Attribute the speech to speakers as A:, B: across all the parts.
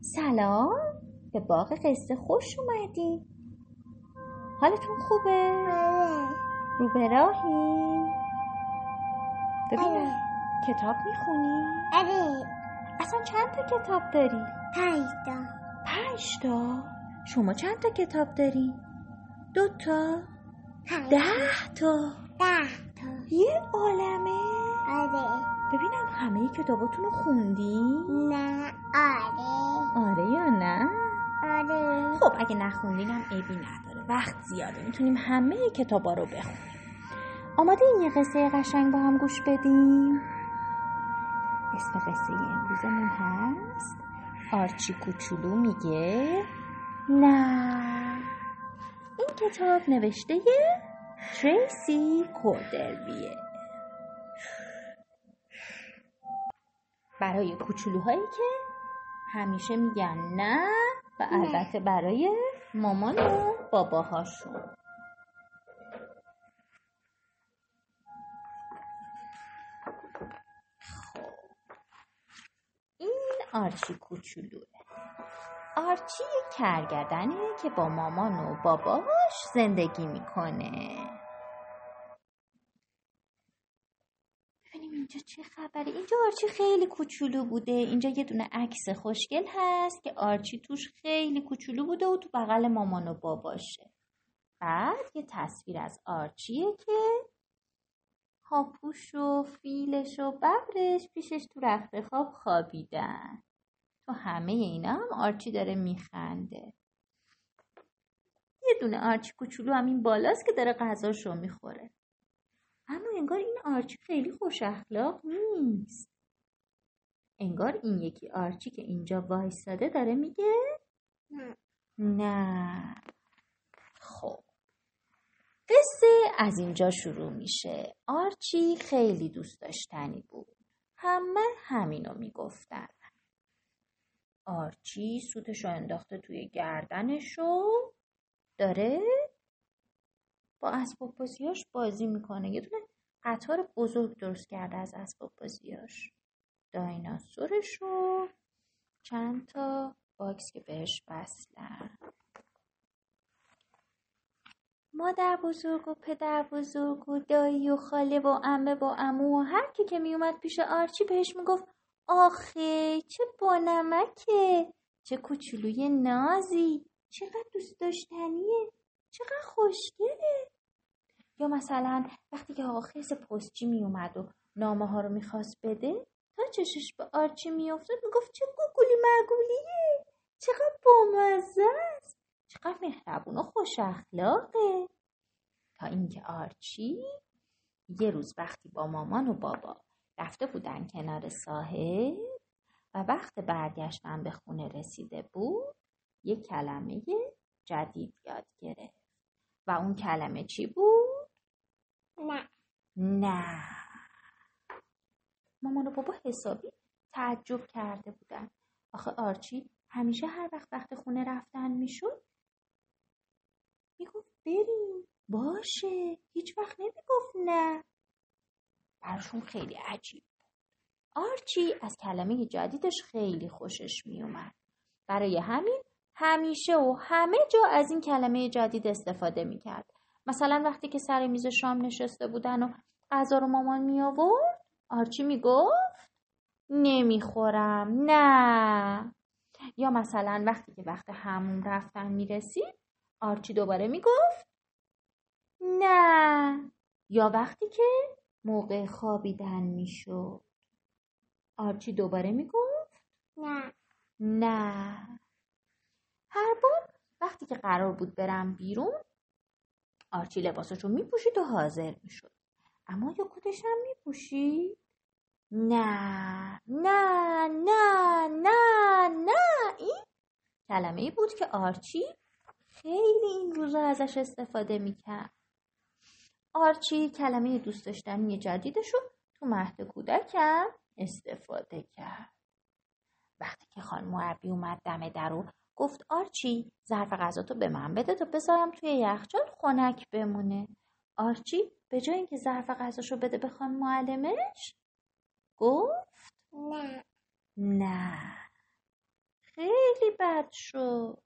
A: سلام به باغ قصه خوش اومدی حالتون خوبه؟ رو به راهی؟ ببینم کتاب می‌خونی؟
B: آره
A: اصلا چند تا کتاب داری؟
B: پنج تا
A: پنج تا شما چند تا کتاب داری؟ دو تا؟ ده تا
B: ده تا
A: یه عالمه
B: آره
A: ببینم همه کتاباتون رو خوندی؟
B: نه. آره.
A: آره یا نه؟
B: آره.
A: خب اگه نخوندینم عیبی نداره. وقت زیاده. می‌تونیم همه کتابا رو بخونیم. آماده این یه قصه قشنگ با هم گوش بدیم؟ اسم قصه امروزمون هست. آرچی کوچولو میگه. نه. این کتاب نوشته تریسی کوردرویه برای کوچولوهایی که همیشه میگن نه و البته برای مامان و باباهاشون خب. این آرچی کوچولوه. آرچی کرگدنه که با مامان و باباش زندگی می‌کنه ببینیم اینجا چه خبره؟ اینجا آرچی خیلی کوچولو بوده. اینجا یه دونه عکس خوشگل هست که آرچی توش خیلی کوچولو بوده و تو بغل مامان و باباشه. بعد یه تصویر از آرچیه که هاپوش و فیلش و ببرش پیشش تو رخت خواب خوابیدن. تو همه اینا هم آرچی داره میخنده. یه دونه آرچی کوچولو هم این بالاست که داره غذاشو می‌خوره. انگار این آرچی خیلی خوش اخلاق نیست. انگار این یکی آرچی که اینجا وایستاده داره میگه
B: نه.
A: نه. خب. قصه از اینجا شروع میشه. آرچی خیلی دوست داشتنی بود. همه همینو می‌گفتن. آرچی سوتشو انداخته توی گردنشو داره با اسباب بازیاش بازی می‌کنه. یه دونه قطار بزرگ درست کرده از اسباب بازیاش. دایناسورش و چند تا box که بهش وصلن. مادر بزرگ و پدر بزرگ و دایی و خاله و عمه و عمو و هر کی که میومد پیش آرچی بهش می‌گفت آخه چه بانمکه چه کوچولوی نازی؟ چقدر دوست داشتنیه؟ چقدر خوشگله؟ یا مثلا وقتی که آقا خیس پستچی میومد و نامه ها رو می‌خواست بده تا چشش به آرچی میافتاد می‌گفت چه گوگولی مگولیه چقدر بامزه است! چقدر مهربون و خوش اخلاقه! تا اینکه آرچی یه روز وقتی با مامان و بابا رفته بودن کنار ساحل و وقت برگشتن به خونه رسیده بود یه کلمه جدید یاد گرفت. و اون کلمه چی بود؟
B: نه
A: نه مامان و بابا حسابی تعجب کرده بودن. آخه آرچی همیشه هر وقت وقت خونه رفتن می‌شد می‌گفت بریم. باشه. هیچ وقت نمی‌گفت نه. براشون خیلی عجیب آرچی از کلمه جدیدش خیلی خوشش میومد برای همین همیشه و همه جا از این کلمه جدید استفاده می‌کرد. مثلا وقتی که سر میز شام نشسته بودن و غذا رو مامان می آورد آرچی می‌گفت؟ نمی‌خورم نه. یا مثلا وقتی که وقت همون رفتن می‌رسید آرچی دوباره می‌گفت؟ نه. یا وقتی که موقع خوابیدن می‌شد. آرچی دوباره می‌گفت؟
B: نه.
A: نه. هر بار وقتی که قرار بود برم بیرون آرچی لباسشو میپوشید و حاضر می‌شد. اما یا کتش هم میپوشید نه نه نه نه نه. این کلمه ای بود که آرچی خیلی این روزا ازش استفاده می‌کرد. آرچی کلمه دوست داشتنی جدیدش رو تو مهد کودکم استفاده کرد. وقتی که خانم مربی اومد دم در و گفت آرچی ظرف غذاتو به من بده تا بذارم توی یخچال خنک بمونه. آرچی به جای اینکه ظرف غذاشو بده به خانم معلمش؟ گفت
B: نه.
A: نه. خیلی بد شد.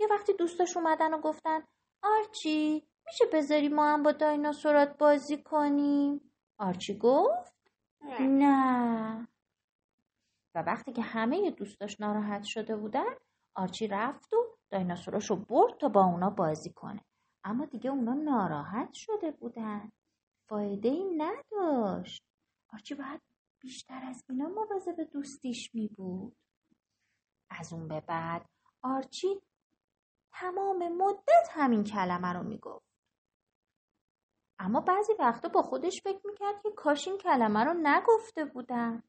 A: یه وقتی دوستاش اومدن و گفتن آرچی میشه بذاری ما هم با دایناسورات بازی کنیم؟ آرچی گفت نه. و وقتی که همه دوستاش ناراحت شده بودن آرچی رفت و دایناسوراشو برد تا با اونا بازی کنه. اما دیگه اونا ناراحت شده بودن. فایده ای نداشت. آرچی باید بیشتر از اینا به دوستیش می بود. از اون به بعد آرچی تمام مدت همین کلمه رو می‌گفت اما بعضی وقتا با خودش فکر می‌کرد که کاش این کلمه رو نگفته بودم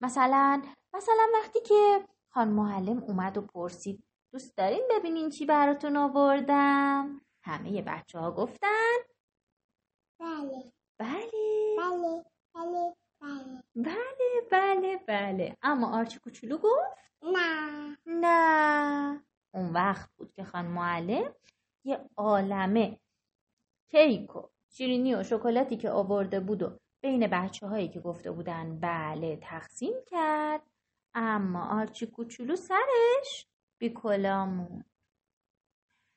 A: مثلا مثلا وقتی که خان معلم اومد و پرسید دوست دارین ببینین چی براتون آوردم؟ همه بچه ها گفتن؟
B: بله.
A: بله.
B: بله. بله بله
A: بله. بله بله اما آرچی کوچولو گفت؟
B: نه.
A: نه. اون وقت بود که خان معلم یه عالمه کیک و شیرینی و شکلاتی که آورده بود و بین بچه هایی که گفته بودن بله تقسیم کرد. اما آرچی کوچولو سرش بیکلامون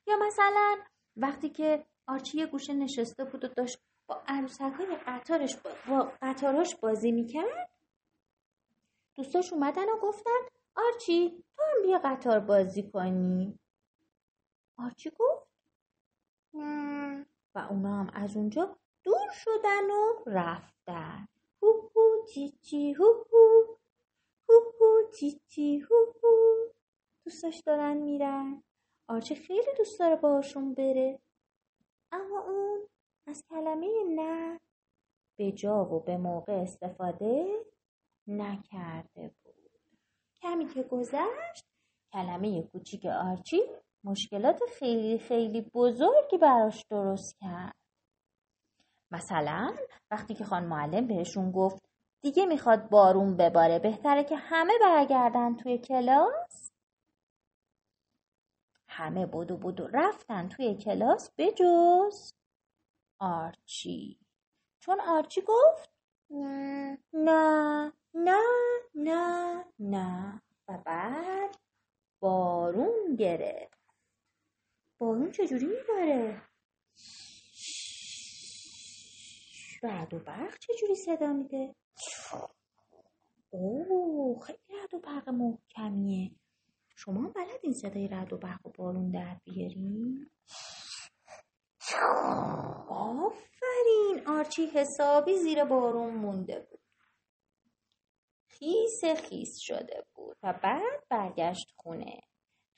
A: یا مثلا وقتی که آرچی یه گوشه نشسته بود و داشت با عروسک های قطارش با, قطاراش بازی می‌کرد دوستاش اومدن و گفتن آرچی تو هم بیا قطار بازی کنی. آرچی گفت
B: نه.
A: و اونا هم از اونجا دور شدن و رفتن. هو هو چی چی هو هو هو هو چی چی هو دوستاش دارن میرن. آرچه خیلی دوست داره باشون بره. اما اون از کلمه نه به جا و به موقع استفاده نکرده بود. کمی که گذشت کلمه کوچیک آرچی مشکلات خیلی خیلی بزرگی براش درست کرد. مثلا وقتی که خان معلم بهشون گفت دیگه می‌خواد بارون بباره بهتره که همه برگردن توی کلاس همه بدو بدو رفتن توی کلاس بجز آرچی چون آرچی گفت
B: نه
A: نه نه نه نه و بعد بارون گرفت بارون چجوری میباره رعد و برق چجوری صدا میده اوه خیلی رعد و برق محکمیه. شما بلد این صدای رعد و برق و بارون در بیارین آفرین آرچی حسابی زیر بارون مونده بود. خیس خیس شده بود و بعد برگشت خونه.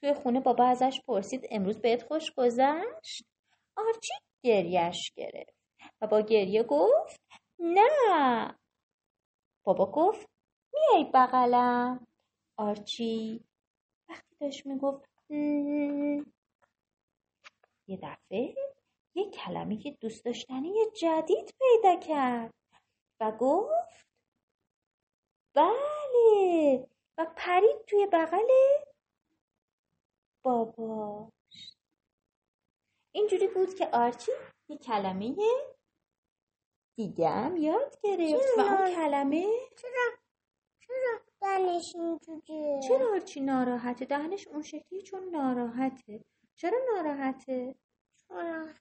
A: توی خونه بابا ازش پرسید امروز بهت خوش گذشت؟ آرچی گریش گرفت و با گریه گفت نه بابا گفت میای بغلم. آرچی وقتی داشت می‌گفت یه دفعه یه کلمه که دوست داشتنی جدید پیدا کرد و گفت بله. و پرید توی بغل باباش. اینجوری بود که آرچی یه کلمه دیگه هم یاد گرفت. و اون کلمه؟
B: چرا؟ چرا دهنش اینجوریه؟
A: چرا آرچی ناراحته؟ دهنش اون شکلی چون ناراحته. چرا ناراحته؟
B: چون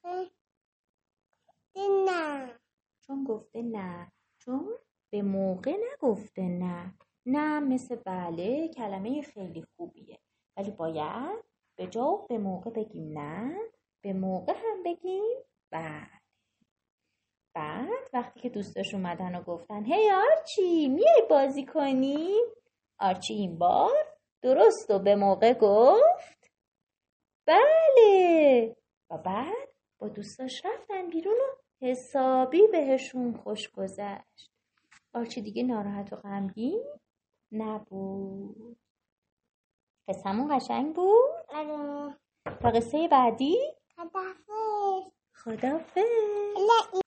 B: نه.
A: چون گفته نه. چون به موقع نگفته نه. نه مثل بله کلمه خیلی خوبیه. ولی باید به جا به موقع بگیم نه. به موقع هم بگیم بله. بعد وقتی که دوستاش اومدن و گفتن هی آرچی میای بازی کنی؟ آرچی این بار درست و به موقع گفت بله. و بعد با دوستاش رفتن بیرون و حسابی بهشون خوش گذشت. آرچی دیگه ناراحت و غمگین نبود. قصهمون قشنگ بود؟
B: آره.
A: تا قصه بعدی؟
B: خدافز
A: خدافز